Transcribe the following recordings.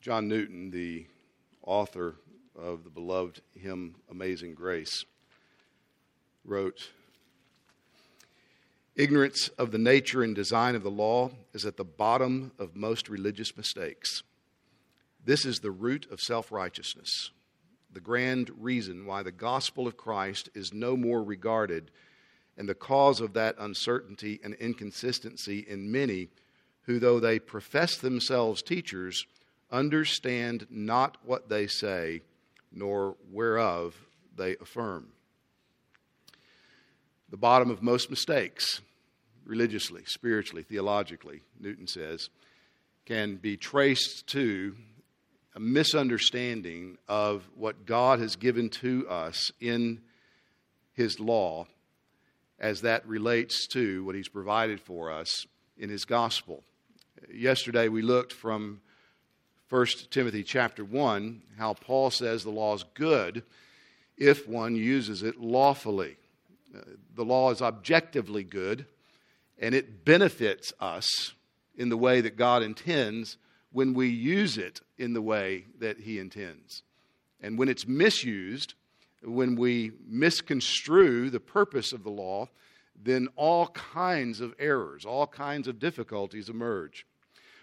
John Newton, the author of the beloved hymn Amazing Grace, wrote Ignorance of the nature and design of the law is at the bottom of most religious mistakes. This is the root of self righteousness, the grand reason why the gospel of Christ is no more regarded, and the cause of that uncertainty and inconsistency in many who, though they profess themselves teachers, understand not what they say, nor whereof they affirm. The bottom of most mistakes, religiously, spiritually, theologically, Newton says, can be traced to a misunderstanding of what God has given to us in His law as that relates to what He's provided for us in His gospel. Yesterday we looked from 1 Timothy chapter 1 how Paul says the law is good if one uses it lawfully. Uh, the law is objectively good and it benefits us in the way that God intends when we use it in the way that He intends. And when it's misused, when we misconstrue the purpose of the law, then all kinds of errors, all kinds of difficulties emerge.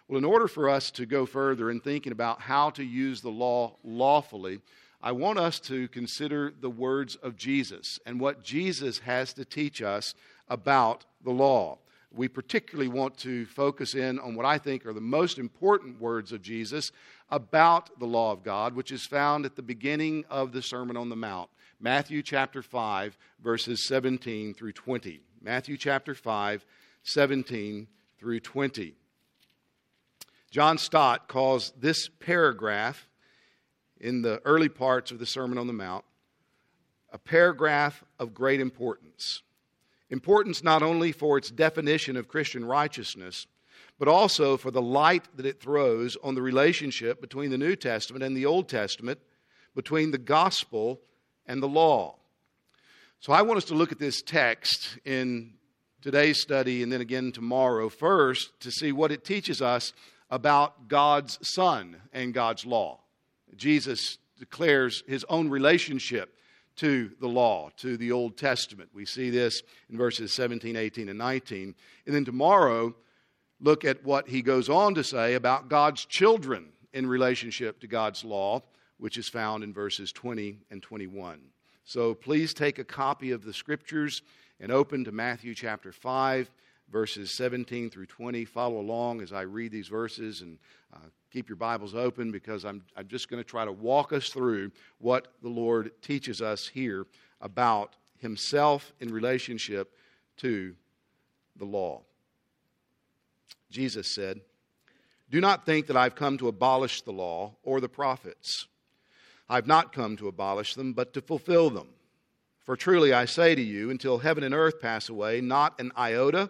Well, in order for us to go further in thinking about how to use the law lawfully, I want us to consider the words of Jesus and what Jesus has to teach us about the law. We particularly want to focus in on what I think are the most important words of Jesus about the law of God, which is found at the beginning of the Sermon on the Mount, Matthew chapter 5, verses 17 through 20. Matthew chapter 5, 17 through 20. John Stott calls this paragraph in the early parts of the Sermon on the Mount a paragraph of great importance. Importance not only for its definition of Christian righteousness, but also for the light that it throws on the relationship between the New Testament and the Old Testament, between the gospel and the law. So I want us to look at this text in today's study and then again tomorrow first to see what it teaches us about God's Son and God's law. Jesus declares his own relationship to the law, to the Old Testament. We see this in verses 17, 18, and 19. And then tomorrow, look at what he goes on to say about God's children in relationship to God's law, which is found in verses 20 and 21. So please take a copy of the scriptures and open to Matthew chapter 5 verses 17 through 20. Follow along as I read these verses and uh, keep your Bibles open because I'm, I'm just going to try to walk us through what the Lord teaches us here about Himself in relationship to the law. Jesus said, Do not think that I've come to abolish the law or the prophets. I've not come to abolish them, but to fulfill them. For truly I say to you, until heaven and earth pass away, not an iota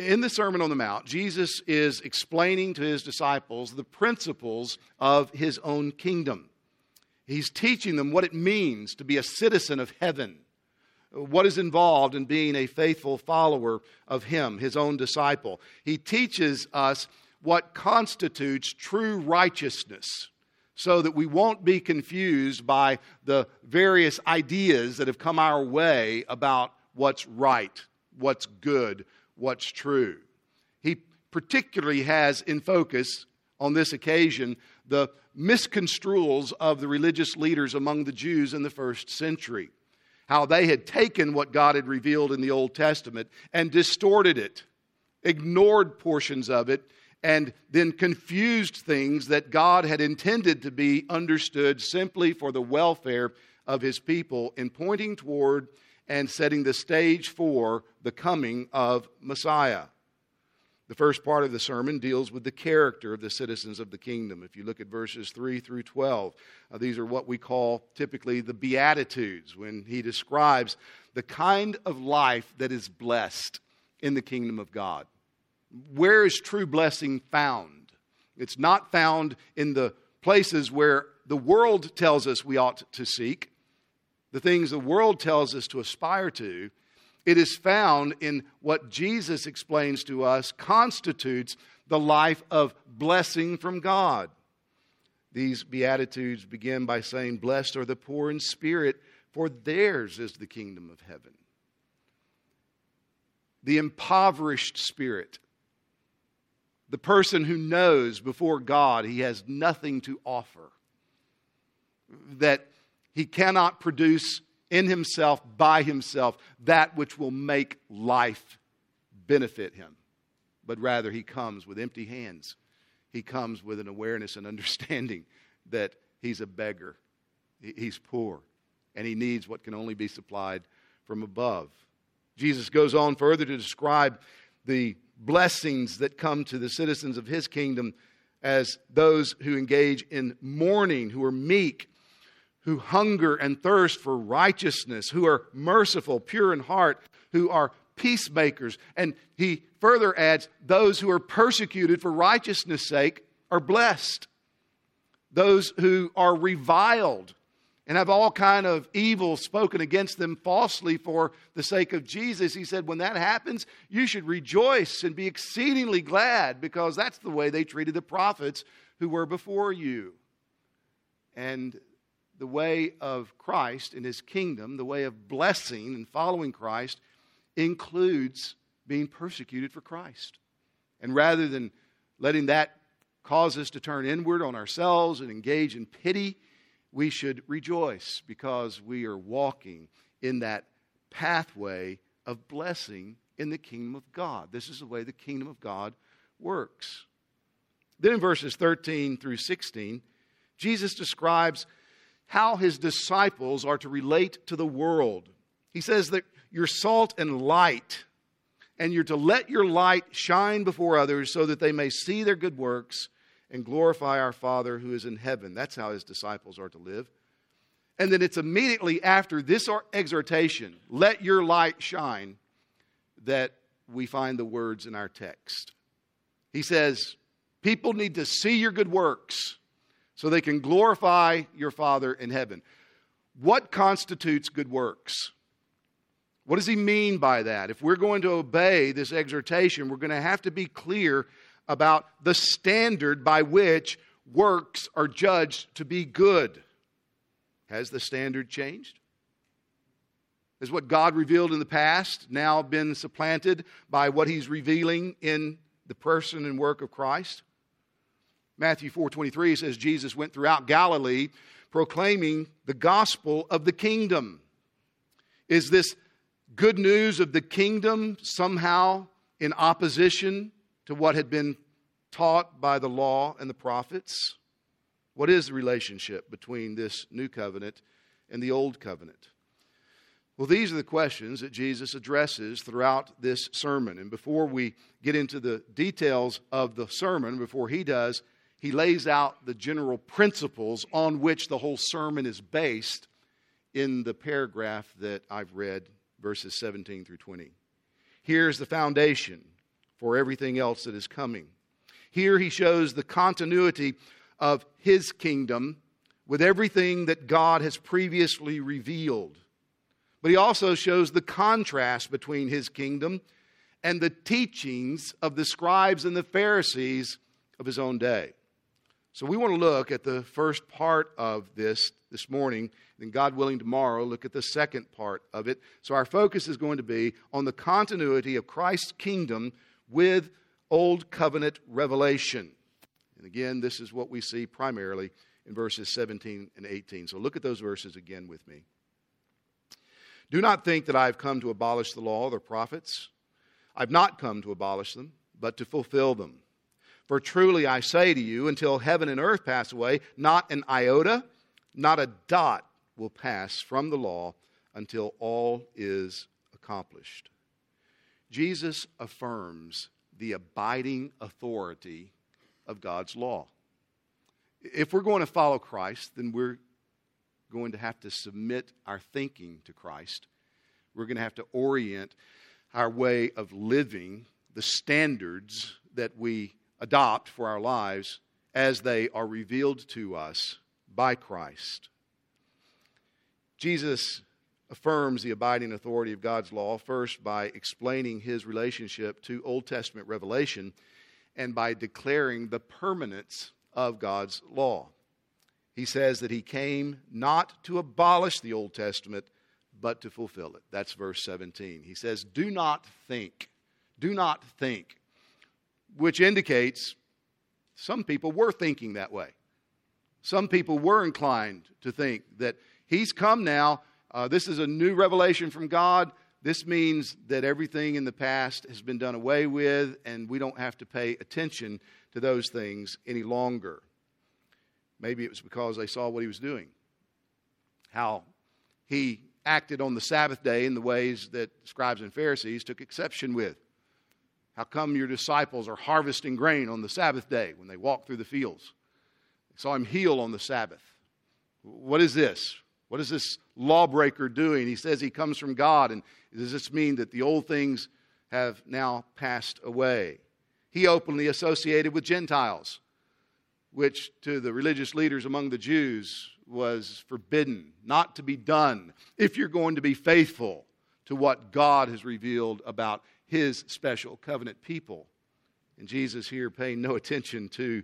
In the Sermon on the Mount, Jesus is explaining to his disciples the principles of his own kingdom. He's teaching them what it means to be a citizen of heaven, what is involved in being a faithful follower of him, his own disciple. He teaches us what constitutes true righteousness so that we won't be confused by the various ideas that have come our way about what's right, what's good, what's true. He particularly has in focus on this occasion the misconstruals of the religious leaders among the Jews in the first century. How they had taken what God had revealed in the Old Testament and distorted it, ignored portions of it, and then confused things that God had intended to be understood simply for the welfare of his people in pointing toward and setting the stage for the coming of Messiah. The first part of the sermon deals with the character of the citizens of the kingdom. If you look at verses 3 through 12, uh, these are what we call typically the Beatitudes, when he describes the kind of life that is blessed in the kingdom of God. Where is true blessing found? It's not found in the places where the world tells us we ought to seek, the things the world tells us to aspire to. It is found in what Jesus explains to us constitutes the life of blessing from God. These Beatitudes begin by saying, Blessed are the poor in spirit, for theirs is the kingdom of heaven. The impoverished spirit, the person who knows before God he has nothing to offer, that he cannot produce in himself, by himself, that which will make life benefit him. But rather, he comes with empty hands. He comes with an awareness and understanding that he's a beggar, he's poor, and he needs what can only be supplied from above. Jesus goes on further to describe the blessings that come to the citizens of his kingdom as those who engage in mourning, who are meek, who hunger and thirst for righteousness, who are merciful, pure in heart, who are peacemakers. And he further adds, those who are persecuted for righteousness' sake are blessed. Those who are reviled and have all kind of evil spoken against them falsely for the sake of Jesus, he said, when that happens, you should rejoice and be exceedingly glad because that's the way they treated the prophets who were before you. And the way of Christ and his kingdom, the way of blessing and following Christ, includes being persecuted for Christ. And rather than letting that cause us to turn inward on ourselves and engage in pity, we should rejoice because we are walking in that pathway of blessing in the kingdom of God. This is the way the kingdom of God works. Then in verses 13 through 16, Jesus describes how his disciples are to relate to the world. He says that you're salt and light, and you're to let your light shine before others so that they may see their good works and glorify our Father who is in heaven. That's how his disciples are to live. And then it's immediately after this exhortation, let your light shine, that we find the words in our text. He says, People need to see your good works so they can glorify your Father in heaven. What constitutes good works? What does he mean by that? If we're going to obey this exhortation, we're going to have to be clear about the standard by which works are judged to be good. Has the standard changed? Has what God revealed in the past now been supplanted by what he's revealing in the person and work of Christ? Matthew 4:23 says Jesus went throughout Galilee proclaiming the gospel of the kingdom. Is this good news of the kingdom somehow in opposition to what had been taught by the law and the prophets? What is the relationship between this new covenant and the old covenant? Well, these are the questions that Jesus addresses throughout this sermon. And before we get into the details of the sermon, before he does, he lays out the general principles on which the whole sermon is based in the paragraph that I've read, verses 17 through 20. Here's the foundation for everything else that is coming. Here he shows the continuity of his kingdom with everything that God has previously revealed. But he also shows the contrast between his kingdom and the teachings of the scribes and the Pharisees of his own day. So we want to look at the first part of this this morning, and God willing, tomorrow, look at the second part of it. So our focus is going to be on the continuity of Christ's kingdom with Old Covenant revelation. And again, this is what we see primarily in verses 17 and 18. So look at those verses again with me. Do not think that I have come to abolish the law or the prophets. I've not come to abolish them, but to fulfill them. For truly I say to you, until heaven and earth pass away, not an iota, not a dot will pass from the law until all is accomplished. Jesus affirms the abiding authority of God's law. If we're going to follow Christ, then we're going to have to submit our thinking to Christ. We're going to have to orient our way of living, the standards that we adopt for our lives as they are revealed to us by Christ. Jesus affirms the abiding authority of God's law first by explaining his relationship to Old Testament revelation and by declaring the permanence of God's law. He says that he came not to abolish the Old Testament, but to fulfill it. That's verse 17. He says, Do not think. Do not think. Which indicates some people were thinking that way. Some people were inclined to think that he's come now. Uh, this is a new revelation from God. This means that everything in the past has been done away with, and we don't have to pay attention to those things any longer. Maybe it was because they saw what he was doing, how he acted on the Sabbath day in the ways that scribes and Pharisees took exception with. How come your disciples are harvesting grain on the Sabbath day when they walk through the fields? They saw him heal on the Sabbath. What is this? What is this lawbreaker doing? He says he comes from God, and does this mean that the old things have now passed away? He openly associated with Gentiles, which to the religious leaders among the Jews was forbidden, not to be done, if you're going to be faithful to what God has revealed about his special covenant people. And Jesus here paying no attention to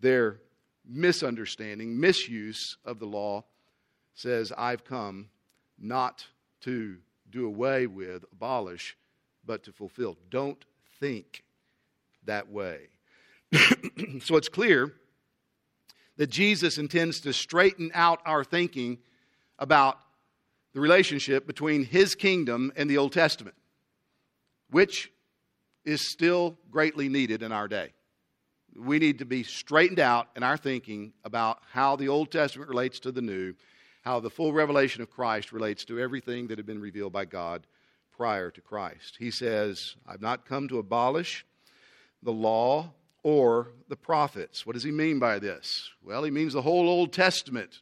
their misunderstanding, misuse of the law, says, I've come not to do away with, abolish, but to fulfill. Don't think that way. so it's clear that Jesus intends to straighten out our thinking about the relationship between his kingdom and the Old Testament, which is still greatly needed in our day. We need to be straightened out in our thinking about how the Old Testament relates to the New, how the full revelation of Christ relates to everything that had been revealed by God prior to Christ. He says, I've not come to abolish the law or the prophets. What does he mean by this? Well, he means the whole Old Testament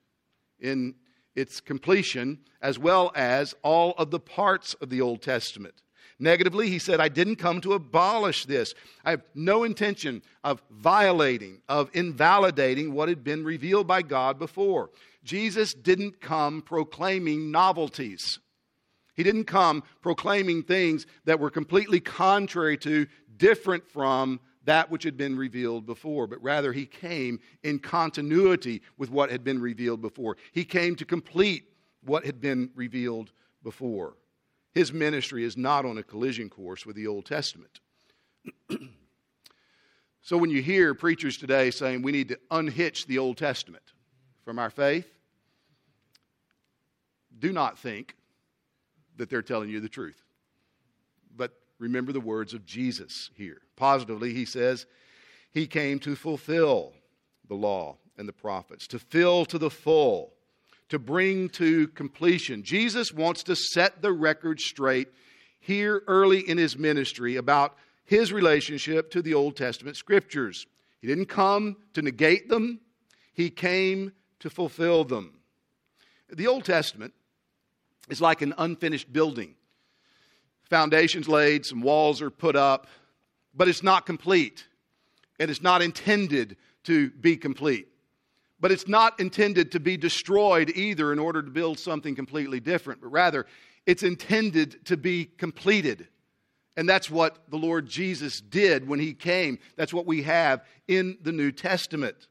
in its completion, as well as all of the parts of the Old Testament. Negatively, he said, I didn't come to abolish this. I have no intention of violating, of invalidating what had been revealed by God before. Jesus didn't come proclaiming novelties. He didn't come proclaiming things that were completely contrary to, different from that which had been revealed before, but rather he came in continuity with what had been revealed before. He came to complete what had been revealed before. His ministry is not on a collision course with the Old Testament. so when you hear preachers today saying we need to unhitch the Old Testament from our faith, do not think that they're telling you the truth. But remember the words of Jesus here. Positively, he says, He came to fulfill the law and the prophets, to fill to the full, to bring to completion. Jesus wants to set the record straight here early in his ministry about his relationship to the Old Testament scriptures. He didn't come to negate them, he came to fulfill them. The Old Testament is like an unfinished building foundations laid, some walls are put up, but it's not complete. And it's not intended to be complete. But it's not intended to be destroyed either in order to build something completely different, but rather it's intended to be completed. And that's what the Lord Jesus did when he came. That's what we have in the New Testament.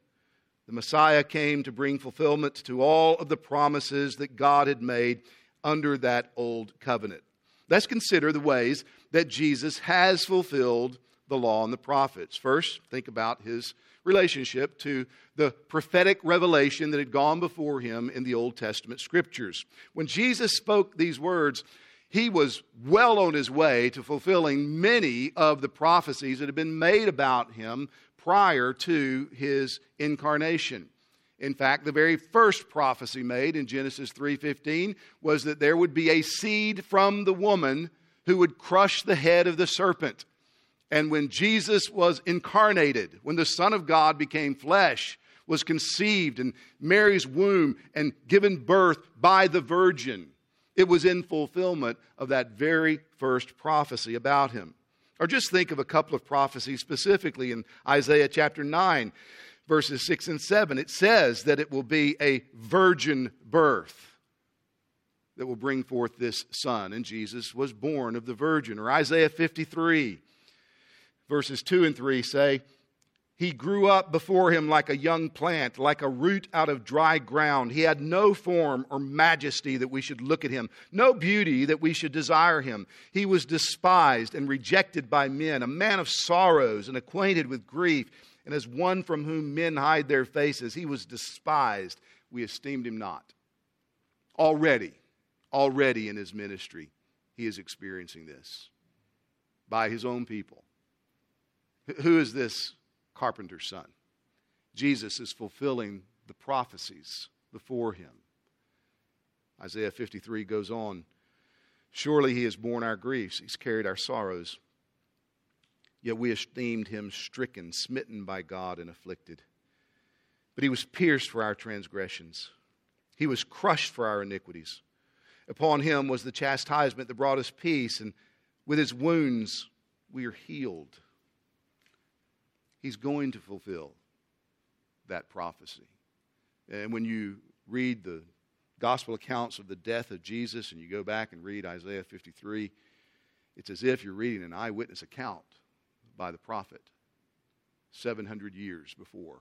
The Messiah came to bring fulfillment to all of the promises that God had made under that old covenant. Let's consider the ways that Jesus has fulfilled the law and the prophets. First, think about his relationship to the prophetic revelation that had gone before him in the Old Testament scriptures. When Jesus spoke these words, he was well on his way to fulfilling many of the prophecies that had been made about him prior to his incarnation. In fact, the very first prophecy made in Genesis 3:15 was that there would be a seed from the woman who would crush the head of the serpent. And when Jesus was incarnated, when the Son of God became flesh, was conceived in Mary's womb and given birth by the Virgin, it was in fulfillment of that very first prophecy about him. Or just think of a couple of prophecies specifically in Isaiah chapter 9, verses 6 and 7. It says that it will be a virgin birth that will bring forth this son, and Jesus was born of the virgin. Or Isaiah 53, verses 2 and 3 say, he grew up before him like a young plant, like a root out of dry ground. He had no form or majesty that we should look at him, no beauty that we should desire him. He was despised and rejected by men, a man of sorrows and acquainted with grief, and as one from whom men hide their faces. He was despised. We esteemed him not. Already, already in his ministry, he is experiencing this by his own people. Who is this carpenter's son. Jesus is fulfilling the prophecies before him. Isaiah 53 goes on Surely he has borne our griefs, he's carried our sorrows. Yet we esteemed him stricken, smitten by God, and afflicted. But he was pierced for our transgressions, he was crushed for our iniquities. Upon him was the chastisement that brought us peace, and with his wounds we are healed. He's going to fulfill that prophecy. And when you read the gospel accounts of the death of Jesus and you go back and read Isaiah 53, it's as if you're reading an eyewitness account by the prophet 700 years before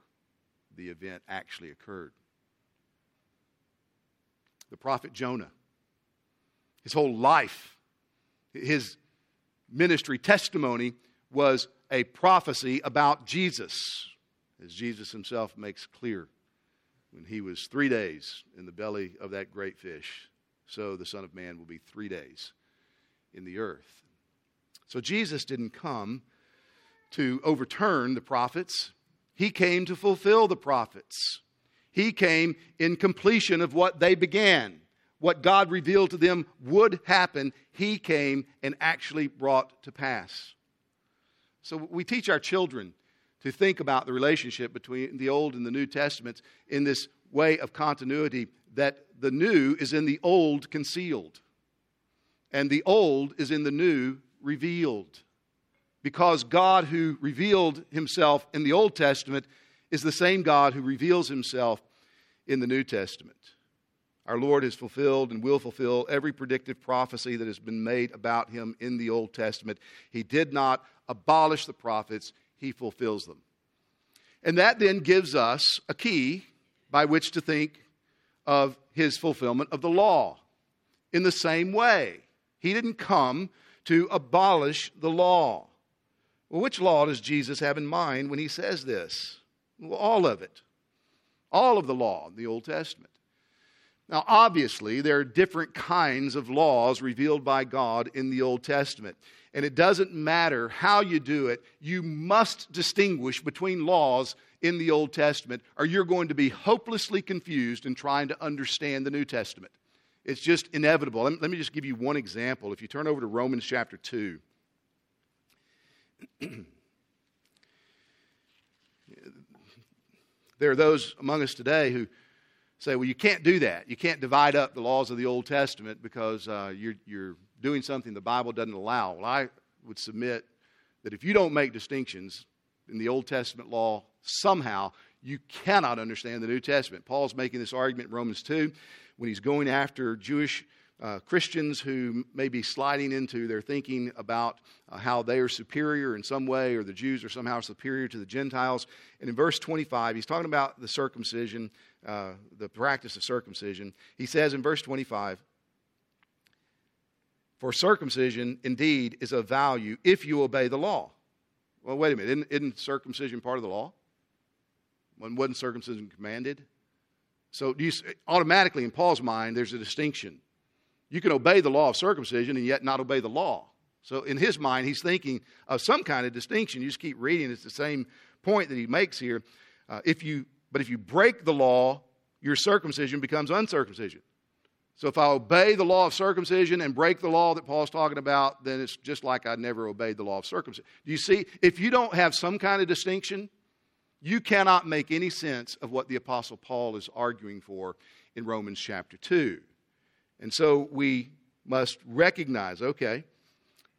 the event actually occurred. The prophet Jonah, his whole life, his ministry testimony was a prophecy about Jesus, as Jesus himself makes clear. When he was three days in the belly of that great fish, so the Son of Man will be three days in the earth. So Jesus didn't come to overturn the prophets, he came to fulfill the prophets. He came in completion of what they began. What God revealed to them would happen, he came and actually brought to pass. So we teach our children to think about the relationship between the Old and the New Testaments in this way of continuity that the new is in the old concealed, and the old is in the new revealed. Because God, who revealed himself in the Old Testament, is the same God who reveals himself in the New Testament. Our Lord has fulfilled and will fulfill every predictive prophecy that has been made about him in the Old Testament. He did not abolish the prophets, he fulfills them. And that then gives us a key by which to think of his fulfillment of the law. In the same way, he didn't come to abolish the law. Well, which law does Jesus have in mind when he says this? Well, all of it. All of the law in the Old Testament. Now, obviously, there are different kinds of laws revealed by God in the Old Testament. And it doesn't matter how you do it, you must distinguish between laws in the Old Testament, or you're going to be hopelessly confused in trying to understand the New Testament. It's just inevitable. Let me just give you one example. If you turn over to Romans chapter 2, there are those among us today who say, well, you can't do that. You can't divide up the laws of the Old Testament because uh, you're, you're doing something the Bible doesn't allow. Well, I would submit that if you don't make distinctions in the Old Testament law, somehow you cannot understand the New Testament. Paul's making this argument in Romans 2 when he's going after Jewish uh, Christians who may be sliding into their thinking about uh, how they are superior in some way, or the Jews are somehow superior to the Gentiles. And in verse 25, he's talking about the circumcision uh, the practice of circumcision. He says in verse 25, For circumcision indeed is of value if you obey the law. Well, wait a minute. Isn't, isn't circumcision part of the law? When wasn't circumcision commanded? So you, automatically, in Paul's mind, there's a distinction. You can obey the law of circumcision and yet not obey the law. So in his mind, he's thinking of some kind of distinction. You just keep reading; it's the same point that he makes here. Uh, if you but if you break the law, your circumcision becomes uncircumcision. So if I obey the law of circumcision and break the law that Paul's talking about, then it's just like I never obeyed the law of circumcision. Do you see? If you don't have some kind of distinction, you cannot make any sense of what the Apostle Paul is arguing for in Romans chapter 2. And so we must recognize okay,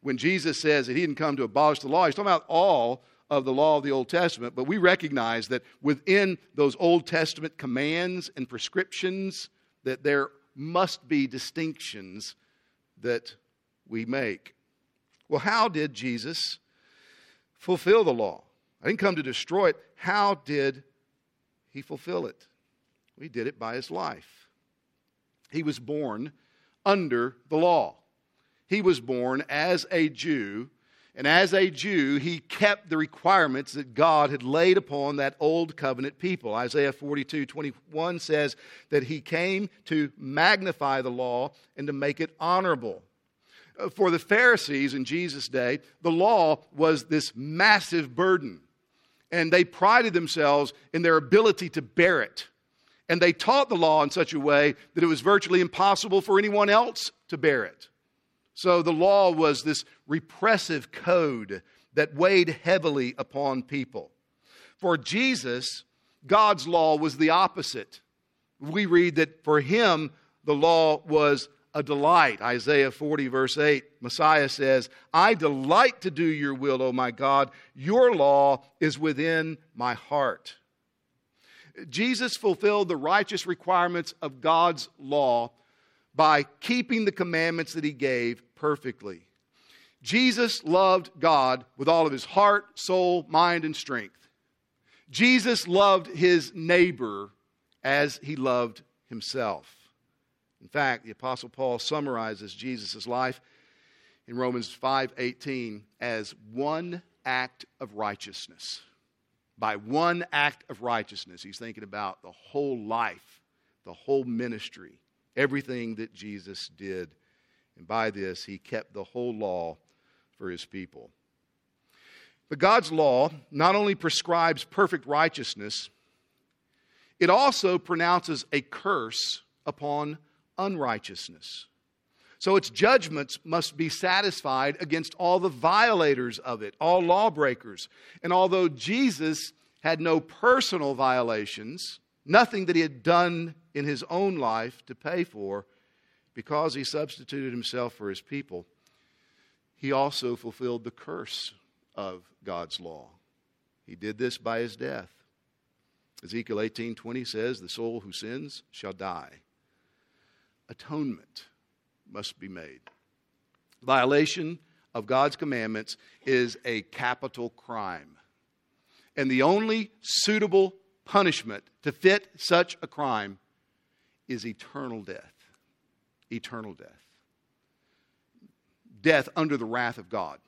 when Jesus says that he didn't come to abolish the law, he's talking about all of the law of the Old Testament, but we recognize that within those Old Testament commands and prescriptions, that there must be distinctions that we make. Well, how did Jesus fulfill the law? I didn't come to destroy it. How did he fulfill it? He did it by his life. He was born under the law. He was born as a Jew, and as a Jew, he kept the requirements that God had laid upon that old covenant people. Isaiah 42 21 says that he came to magnify the law and to make it honorable. Uh, for the Pharisees in Jesus' day, the law was this massive burden and they prided themselves in their ability to bear it. And they taught the law in such a way that it was virtually impossible for anyone else to bear it. So the law was this repressive code that weighed heavily upon people. For Jesus, God's law was the opposite. We read that for him, the law was a delight. Isaiah 40, verse 8, Messiah says, I delight to do your will, O my God. Your law is within my heart. Jesus fulfilled the righteous requirements of God's law by keeping the commandments that he gave perfectly. Jesus loved God with all of his heart, soul, mind, and strength. Jesus loved his neighbor as he loved himself. In fact, the apostle Paul summarizes Jesus' life in Romans 5:18 as one act of righteousness. By one act of righteousness, he's thinking about the whole life, the whole ministry, everything that Jesus did. And by this, he kept the whole law for his people. But God's law not only prescribes perfect righteousness, it also pronounces a curse upon unrighteousness. So its judgments must be satisfied against all the violators of it, all lawbreakers. And although Jesus had no personal violations, nothing that he had done in his own life to pay for, because he substituted himself for his people, he also fulfilled the curse of God's law. He did this by his death. Ezekiel 18:20 says, "The soul who sins shall die." atonement must be made. Violation of God's commandments is a capital crime. And the only suitable punishment to fit such a crime is eternal death. Eternal death. Death under the wrath of God.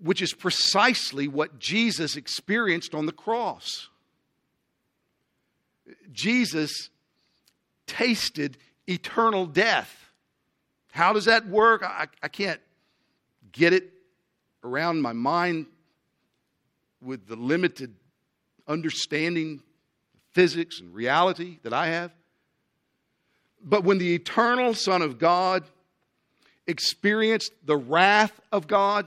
Which is precisely what Jesus experienced on the cross. Jesus tasted eternal death. How does that work? I, I can't get it around my mind with the limited understanding physics and reality that I have. But when the eternal Son of God experienced the wrath of God,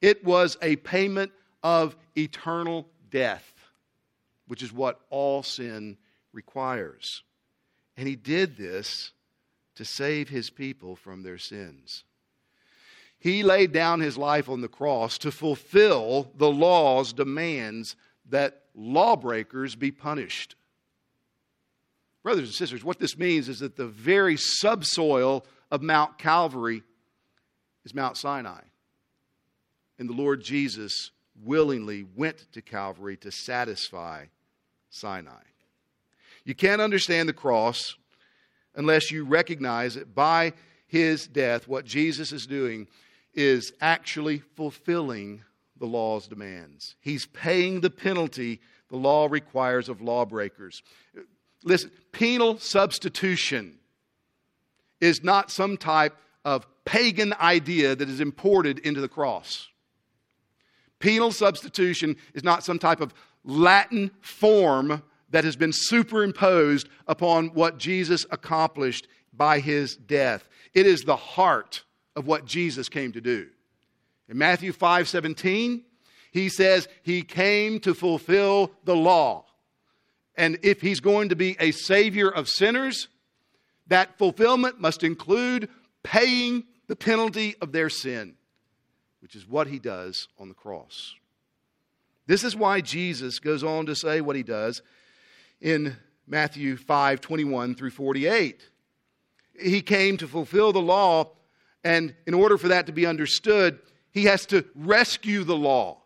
it was a payment of eternal death, which is what all sin requires. And he did this to save his people from their sins. He laid down his life on the cross to fulfill the law's demands that lawbreakers be punished. Brothers and sisters, what this means is that the very subsoil of Mount Calvary is Mount Sinai. And the Lord Jesus willingly went to Calvary to satisfy Sinai. You can't understand the cross unless you recognize that by his death, what Jesus is doing is actually fulfilling the law's demands. He's paying the penalty the law requires of lawbreakers. Listen, penal substitution is not some type of pagan idea that is imported into the cross. Penal substitution is not some type of Latin form that has been superimposed upon what Jesus accomplished by his death. It is the heart of what Jesus came to do. In Matthew 5 17, he says he came to fulfill the law. And if he's going to be a savior of sinners, that fulfillment must include paying the penalty of their sin, which is what he does on the cross. This is why Jesus goes on to say what he does in Matthew 5 21 through 48. He came to fulfill the law, and in order for that to be understood, he has to rescue the law.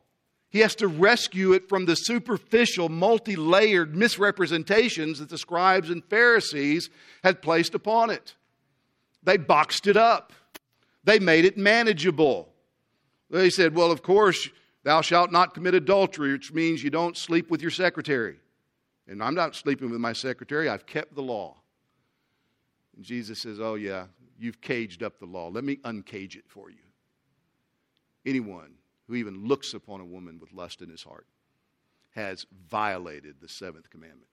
He has to rescue it from the superficial, multi layered misrepresentations that the scribes and Pharisees had placed upon it. They boxed it up, they made it manageable. They said, Well, of course, thou shalt not commit adultery, which means you don't sleep with your secretary. And I'm not sleeping with my secretary, I've kept the law. And Jesus says, Oh, yeah, you've caged up the law. Let me uncage it for you. Anyone who even looks upon a woman with lust in his heart has violated the seventh commandment.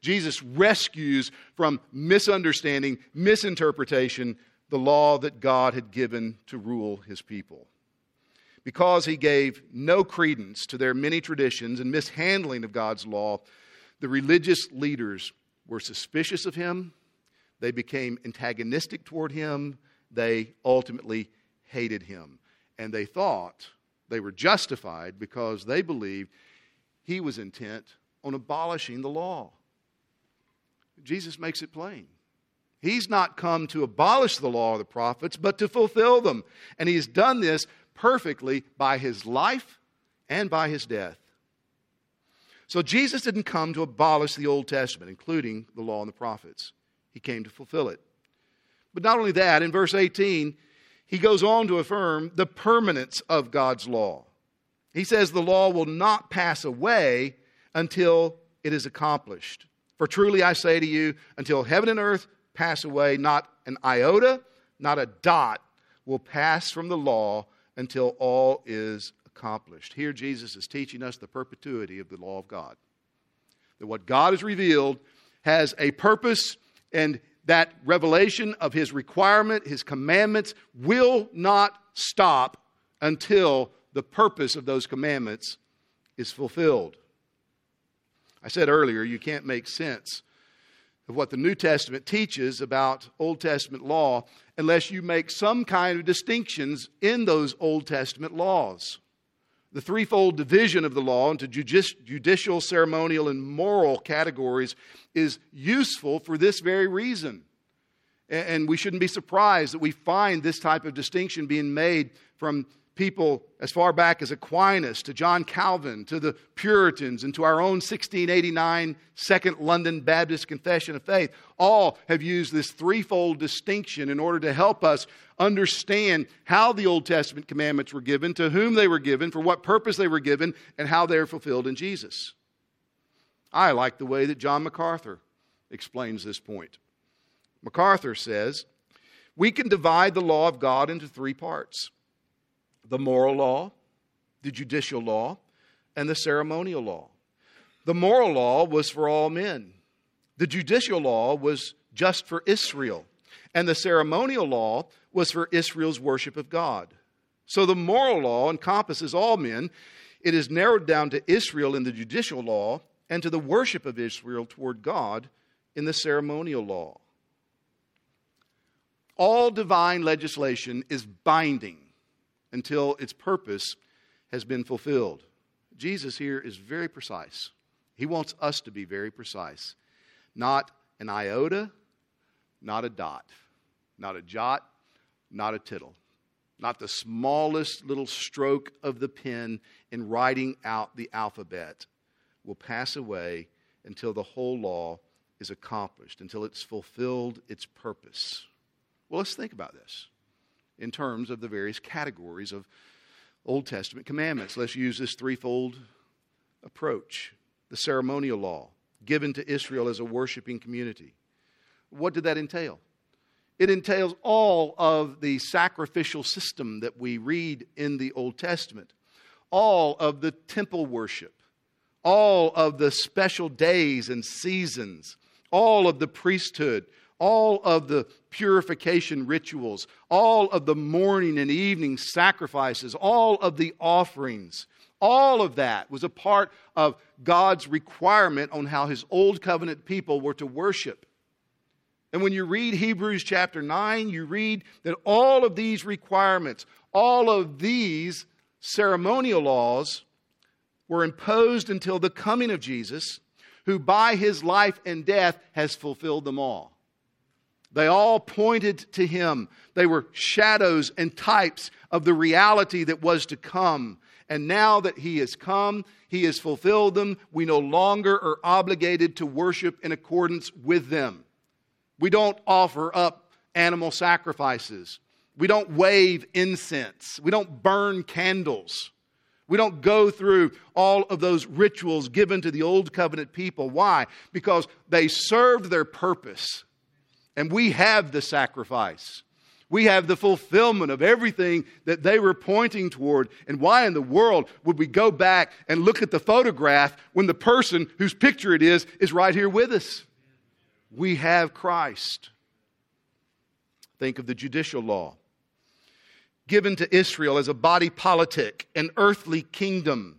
Jesus rescues from misunderstanding, misinterpretation, the law that God had given to rule his people. Because he gave no credence to their many traditions and mishandling of God's law, the religious leaders were suspicious of him. They became antagonistic toward him. They ultimately hated him. And they thought they were justified because they believed he was intent on abolishing the law. Jesus makes it plain. He's not come to abolish the law of the prophets, but to fulfill them. And he's done this perfectly by his life and by his death. So Jesus didn't come to abolish the Old Testament, including the law and the prophets. He came to fulfill it. But not only that, in verse 18, he goes on to affirm the permanence of God's law. He says the law will not pass away until it is accomplished. For truly I say to you, until heaven and earth pass away, not an iota, not a dot will pass from the law until all is accomplished. Here, Jesus is teaching us the perpetuity of the law of God. That what God has revealed has a purpose and that revelation of his requirement, his commandments, will not stop until the purpose of those commandments is fulfilled. I said earlier, you can't make sense of what the New Testament teaches about Old Testament law unless you make some kind of distinctions in those Old Testament laws. The threefold division of the law into judicial, ceremonial, and moral categories is useful for this very reason. And we shouldn't be surprised that we find this type of distinction being made from people as far back as Aquinas to John Calvin to the Puritans and to our own 1689 Second London Baptist Confession of Faith. All have used this threefold distinction in order to help us understand how the Old Testament commandments were given, to whom they were given, for what purpose they were given, and how they are fulfilled in Jesus. I like the way that John MacArthur explains this point. MacArthur says, We can divide the law of God into three parts the moral law, the judicial law, and the ceremonial law. The moral law was for all men, the judicial law was just for Israel, and the ceremonial law was for Israel's worship of God. So the moral law encompasses all men. It is narrowed down to Israel in the judicial law and to the worship of Israel toward God in the ceremonial law. All divine legislation is binding until its purpose has been fulfilled. Jesus here is very precise. He wants us to be very precise. Not an iota, not a dot, not a jot, not a tittle, not the smallest little stroke of the pen in writing out the alphabet will pass away until the whole law is accomplished, until it's fulfilled its purpose. Well, let's think about this in terms of the various categories of Old Testament commandments. Let's use this threefold approach the ceremonial law given to Israel as a worshiping community. What did that entail? It entails all of the sacrificial system that we read in the Old Testament, all of the temple worship, all of the special days and seasons, all of the priesthood, all of the purification rituals, all of the morning and evening sacrifices, all of the offerings. All of that was a part of God's requirement on how his old covenant people were to worship. And when you read Hebrews chapter 9, you read that all of these requirements, all of these ceremonial laws were imposed until the coming of Jesus, who by his life and death has fulfilled them all. They all pointed to him. They were shadows and types of the reality that was to come. And now that he has come, he has fulfilled them. We no longer are obligated to worship in accordance with them. We don't offer up animal sacrifices. We don't wave incense. We don't burn candles. We don't go through all of those rituals given to the old covenant people. Why? Because they served their purpose. And we have the sacrifice. We have the fulfillment of everything that they were pointing toward. And why in the world would we go back and look at the photograph when the person whose picture it is is right here with us? We have Christ. Think of the judicial law given to Israel as a body politic, an earthly kingdom,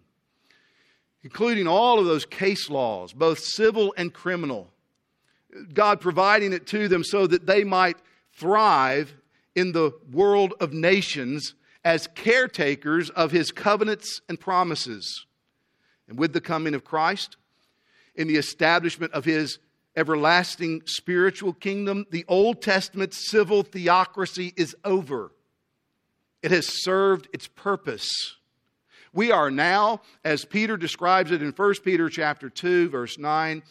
including all of those case laws, both civil and criminal. God providing it to them so that they might thrive in the world of nations as caretakers of his covenants and promises. And with the coming of Christ, in the establishment of his everlasting spiritual kingdom, the Old Testament civil theocracy is over. It has served its purpose. We are now, as Peter describes it in 1 Peter chapter 2, verse 9,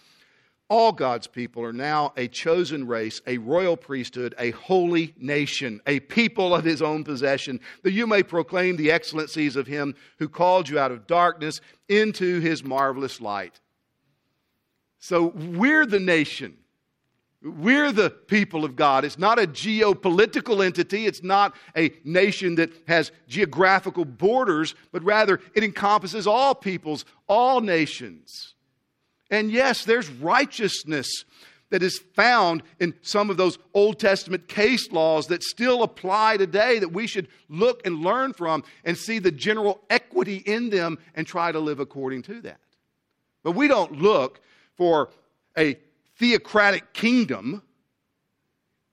all God's people are now a chosen race, a royal priesthood, a holy nation, a people of his own possession, that you may proclaim the excellencies of him who called you out of darkness into his marvelous light. So we're the nation. We're the people of God. It's not a geopolitical entity. It's not a nation that has geographical borders, but rather it encompasses all peoples, all nations. And yes, there's righteousness that is found in some of those Old Testament case laws that still apply today that we should look and learn from and see the general equity in them and try to live according to that. But we don't look for a theocratic kingdom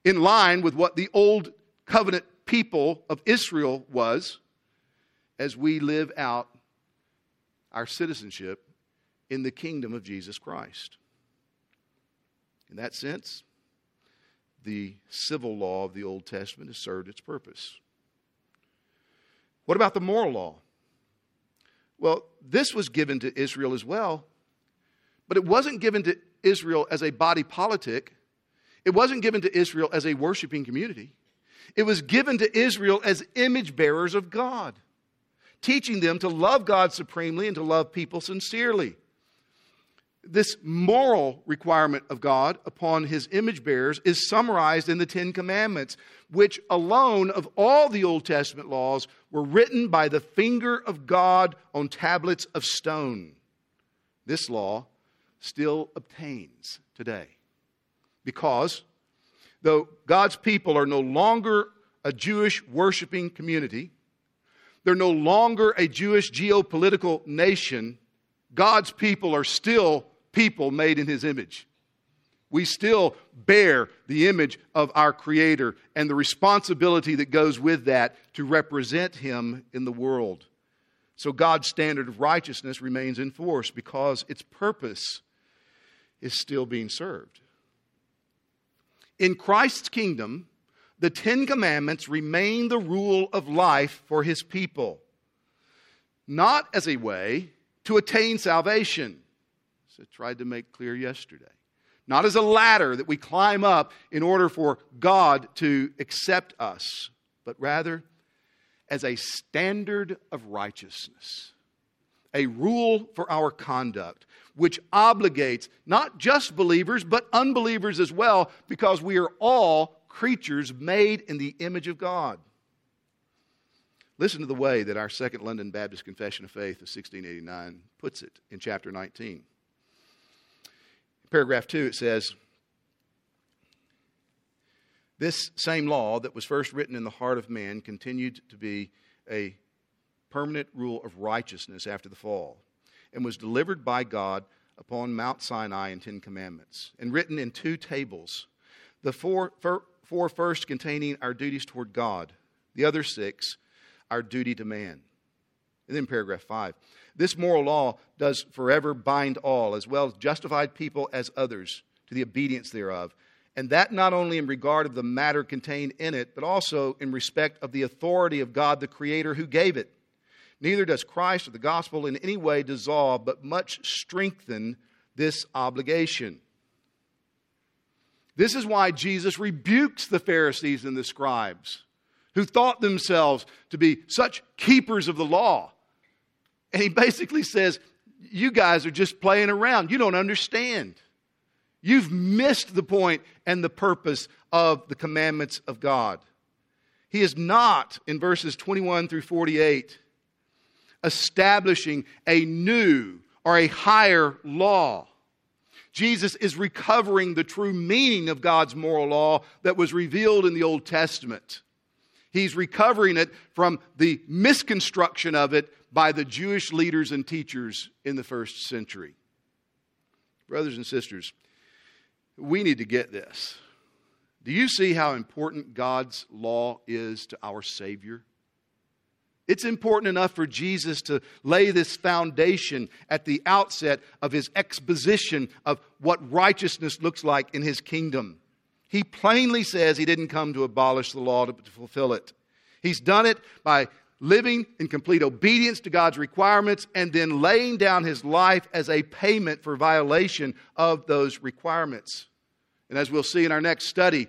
in line with what the Old Covenant people of Israel was as we live out our citizenship in the kingdom of Jesus Christ. In that sense, the civil law of the Old Testament has served its purpose. What about the moral law? Well, this was given to Israel as well, but it wasn't given to Israel as a body politic. It wasn't given to Israel as a worshiping community. It was given to Israel as image bearers of God, teaching them to love God supremely and to love people sincerely this moral requirement of God upon his image bearers is summarized in the Ten Commandments, which alone of all the Old Testament laws were written by the finger of God on tablets of stone. This law still obtains today because though God's people are no longer a Jewish worshiping community, they're no longer a Jewish geopolitical nation. God's people are still people made in his image. We still bear the image of our Creator and the responsibility that goes with that to represent Him in the world. So God's standard of righteousness remains in force because its purpose is still being served. In Christ's kingdom, the Ten Commandments remain the rule of life for His people, not as a way to attain salvation I tried to make clear yesterday. Not as a ladder that we climb up in order for God to accept us, but rather as a standard of righteousness, a rule for our conduct, which obligates not just believers, but unbelievers as well, because we are all creatures made in the image of God. Listen to the way that our Second London Baptist Confession of Faith of 1689 puts it in chapter 19. Paragraph 2, it says, This same law that was first written in the heart of man continued to be a permanent rule of righteousness after the fall and was delivered by God upon Mount Sinai in Ten Commandments and written in two tables. The four first containing our duties toward God, the other six, our duty to man. And then paragraph five. This moral law does forever bind all, as well as justified people as others, to the obedience thereof. And that not only in regard of the matter contained in it, but also in respect of the authority of God the Creator who gave it. Neither does Christ or the gospel in any way dissolve, but much strengthen this obligation. This is why Jesus rebukes the Pharisees and the scribes who thought themselves to be such keepers of the law. And he basically says, You guys are just playing around. You don't understand. You've missed the point and the purpose of the commandments of God. He is not, in verses 21 through 48, establishing a new or a higher law. Jesus is recovering the true meaning of God's moral law that was revealed in the Old Testament. He's recovering it from the misconstruction of it by the Jewish leaders and teachers in the first century. Brothers and sisters, we need to get this. Do you see how important God's law is to our Savior? It's important enough for Jesus to lay this foundation at the outset of his exposition of what righteousness looks like in his kingdom. He plainly says he didn't come to abolish the law to, to fulfill it. He's done it by living in complete obedience to God's requirements and then laying down his life as a payment for violation of those requirements. And as we'll see in our next study,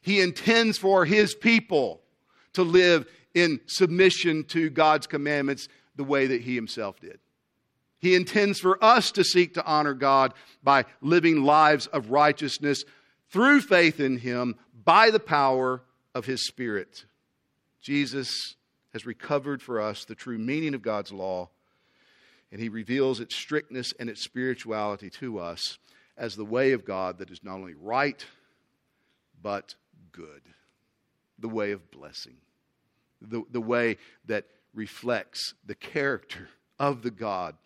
he intends for his people to live in submission to God's commandments the way that he himself did. He intends for us to seek to honor God by living lives of righteousness through faith in him by the power of his Spirit. Jesus has recovered for us the true meaning of God's law, and he reveals its strictness and its spirituality to us as the way of God that is not only right, but good, the way of blessing the, the way that reflects the character of the God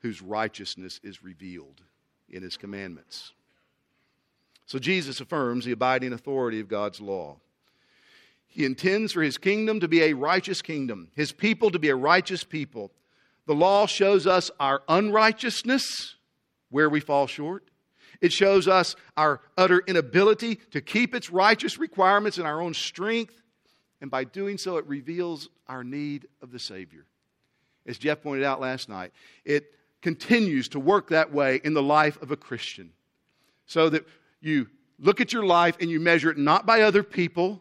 whose righteousness is revealed in his commandments. So Jesus affirms the abiding authority of God's law. He intends for his kingdom to be a righteous kingdom, his people to be a righteous people. The law shows us our unrighteousness, where we fall short. It shows us our utter inability to keep its righteous requirements in our own strength. And by doing so, it reveals our need of the Savior. As Jeff pointed out last night, it continues to work that way in the life of a Christian. So that you look at your life and you measure it not by other people,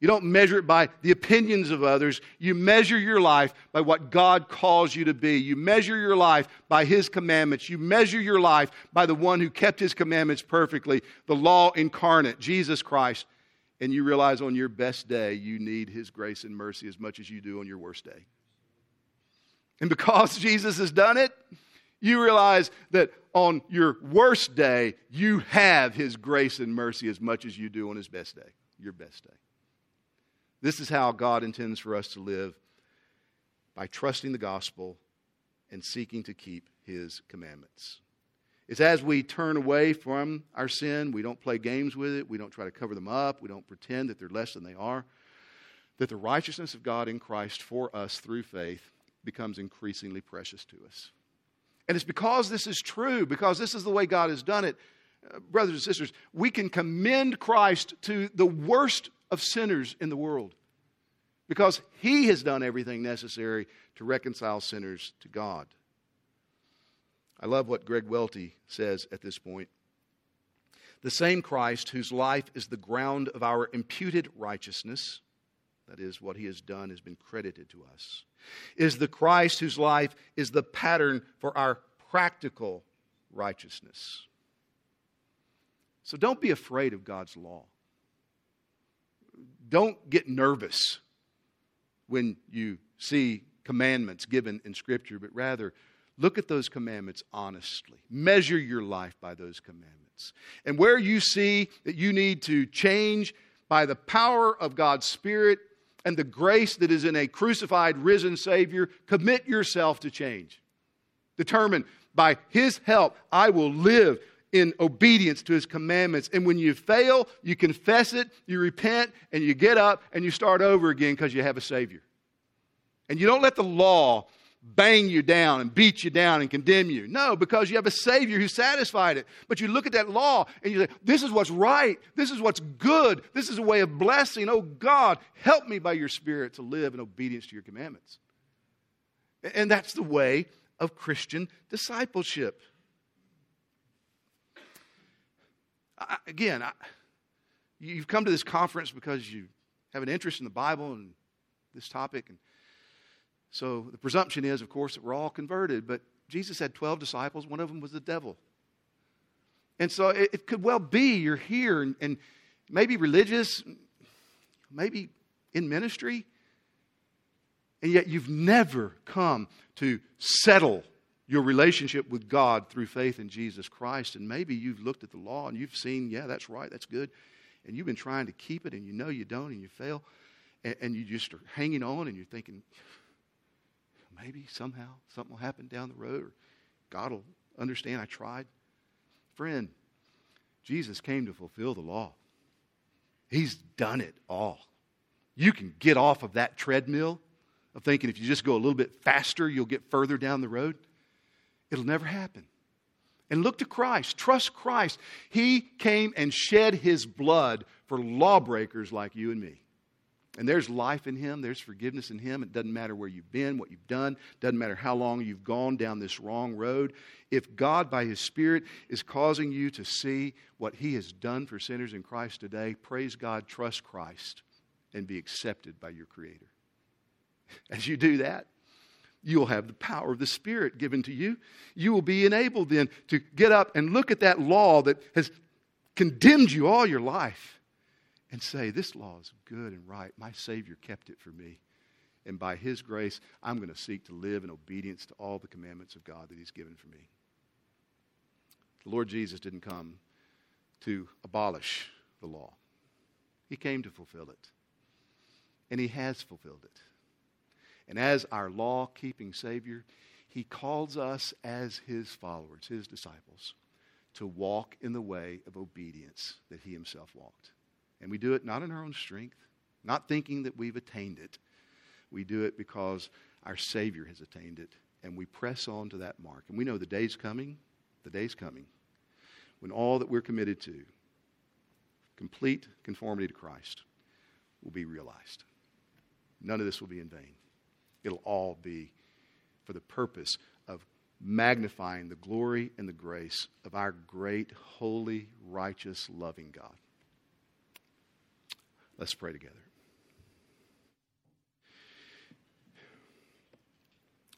you don't measure it by the opinions of others. You measure your life by what God calls you to be. You measure your life by His commandments. You measure your life by the one who kept His commandments perfectly, the law incarnate, Jesus Christ and you realize on your best day you need His grace and mercy as much as you do on your worst day. And because Jesus has done it, you realize that on your worst day, you have His grace and mercy as much as you do on His best day, your best day. This is how God intends for us to live by trusting the gospel and seeking to keep His commandments. It's as we turn away from our sin, we don't play games with it, we don't try to cover them up, we don't pretend that they're less than they are, that the righteousness of God in Christ for us through faith becomes increasingly precious to us. And it's because this is true, because this is the way God has done it, uh, brothers and sisters, we can commend Christ to the worst of sinners in the world because he has done everything necessary to reconcile sinners to God. I love what Greg Welty says at this point. The same Christ whose life is the ground of our imputed righteousness, that is, what he has done has been credited to us, is the Christ whose life is the pattern for our practical righteousness. So don't be afraid of God's law. Don't get nervous when you see commandments given in Scripture, but rather look at those commandments honestly. Measure your life by those commandments. And where you see that you need to change by the power of God's Spirit and the grace that is in a crucified, risen Savior, commit yourself to change. Determine by His help, I will live in obedience to his commandments. And when you fail, you confess it, you repent, and you get up and you start over again because you have a Savior. And you don't let the law bang you down and beat you down and condemn you. No, because you have a Savior who satisfied it. But you look at that law and you say, This is what's right. This is what's good. This is a way of blessing. Oh God, help me by your Spirit to live in obedience to your commandments. And that's the way of Christian discipleship. I, again, I, you've come to this conference because you have an interest in the Bible and this topic. And so the presumption is, of course, that we're all converted. But Jesus had 12 disciples, one of them was the devil. And so it, it could well be you're here and, and maybe religious, maybe in ministry, and yet you've never come to settle your relationship with God through faith in Jesus Christ. And maybe you've looked at the law and you've seen, yeah, that's right, that's good. And you've been trying to keep it and you know you don't and you fail. And, and you just are hanging on and you're thinking, maybe somehow something will happen down the road or God will understand I tried. Friend, Jesus came to fulfill the law. He's done it all. You can get off of that treadmill of thinking if you just go a little bit faster, you'll get further down the road. It'll never happen. And look to Christ. Trust Christ. He came and shed his blood for lawbreakers like you and me. And there's life in him, there's forgiveness in him. It doesn't matter where you've been, what you've done, doesn't matter how long you've gone down this wrong road. If God, by his Spirit, is causing you to see what he has done for sinners in Christ today, praise God, trust Christ, and be accepted by your Creator. As you do that, You'll have the power of the Spirit given to you. You will be enabled then to get up and look at that law that has condemned you all your life and say, This law is good and right. My Savior kept it for me. And by His grace, I'm going to seek to live in obedience to all the commandments of God that He's given for me. The Lord Jesus didn't come to abolish the law, He came to fulfill it. And He has fulfilled it. And as our law keeping Savior, He calls us as His followers, His disciples, to walk in the way of obedience that He Himself walked. And we do it not in our own strength, not thinking that we've attained it. We do it because our Savior has attained it, and we press on to that mark. And we know the day's coming, the day's coming, when all that we're committed to, complete conformity to Christ, will be realized. None of this will be in vain. It'll all be for the purpose of magnifying the glory and the grace of our great, holy, righteous, loving God. Let's pray together.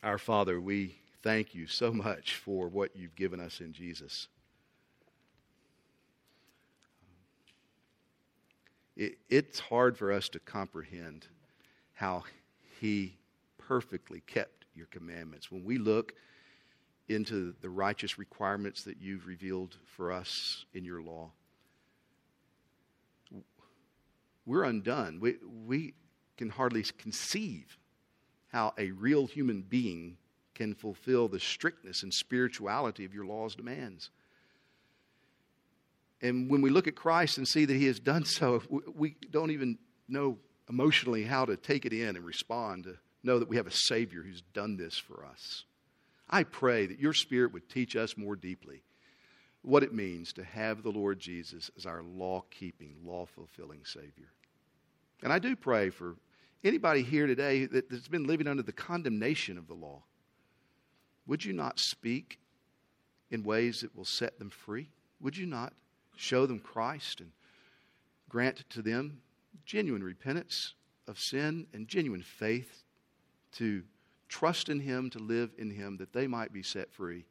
Our Father, we thank you so much for what you've given us in Jesus. It, it's hard for us to comprehend how he perfectly kept your commandments. When we look into the righteous requirements that you've revealed for us in your law, we're undone. We, we can hardly conceive how a real human being can fulfill the strictness and spirituality of your law's demands. And when we look at Christ and see that he has done so, we don't even know emotionally how to take it in and respond to know that we have a Savior who's done this for us. I pray that your Spirit would teach us more deeply what it means to have the Lord Jesus as our law keeping, law fulfilling Savior. And I do pray for anybody here today that, has been living under the condemnation of the law. Would you not speak in ways that will set them free? Would you not show them Christ and grant to them genuine repentance of sin and genuine faith to trust in Him, to live in Him, that they might be set free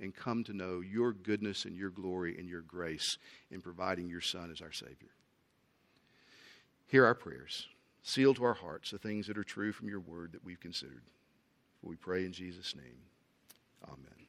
and come to know your goodness and your glory and your grace in providing your Son as our Savior. Hear our prayers. seal to our hearts the things that are true from your word that we've considered. We pray in Jesus' name. Amen.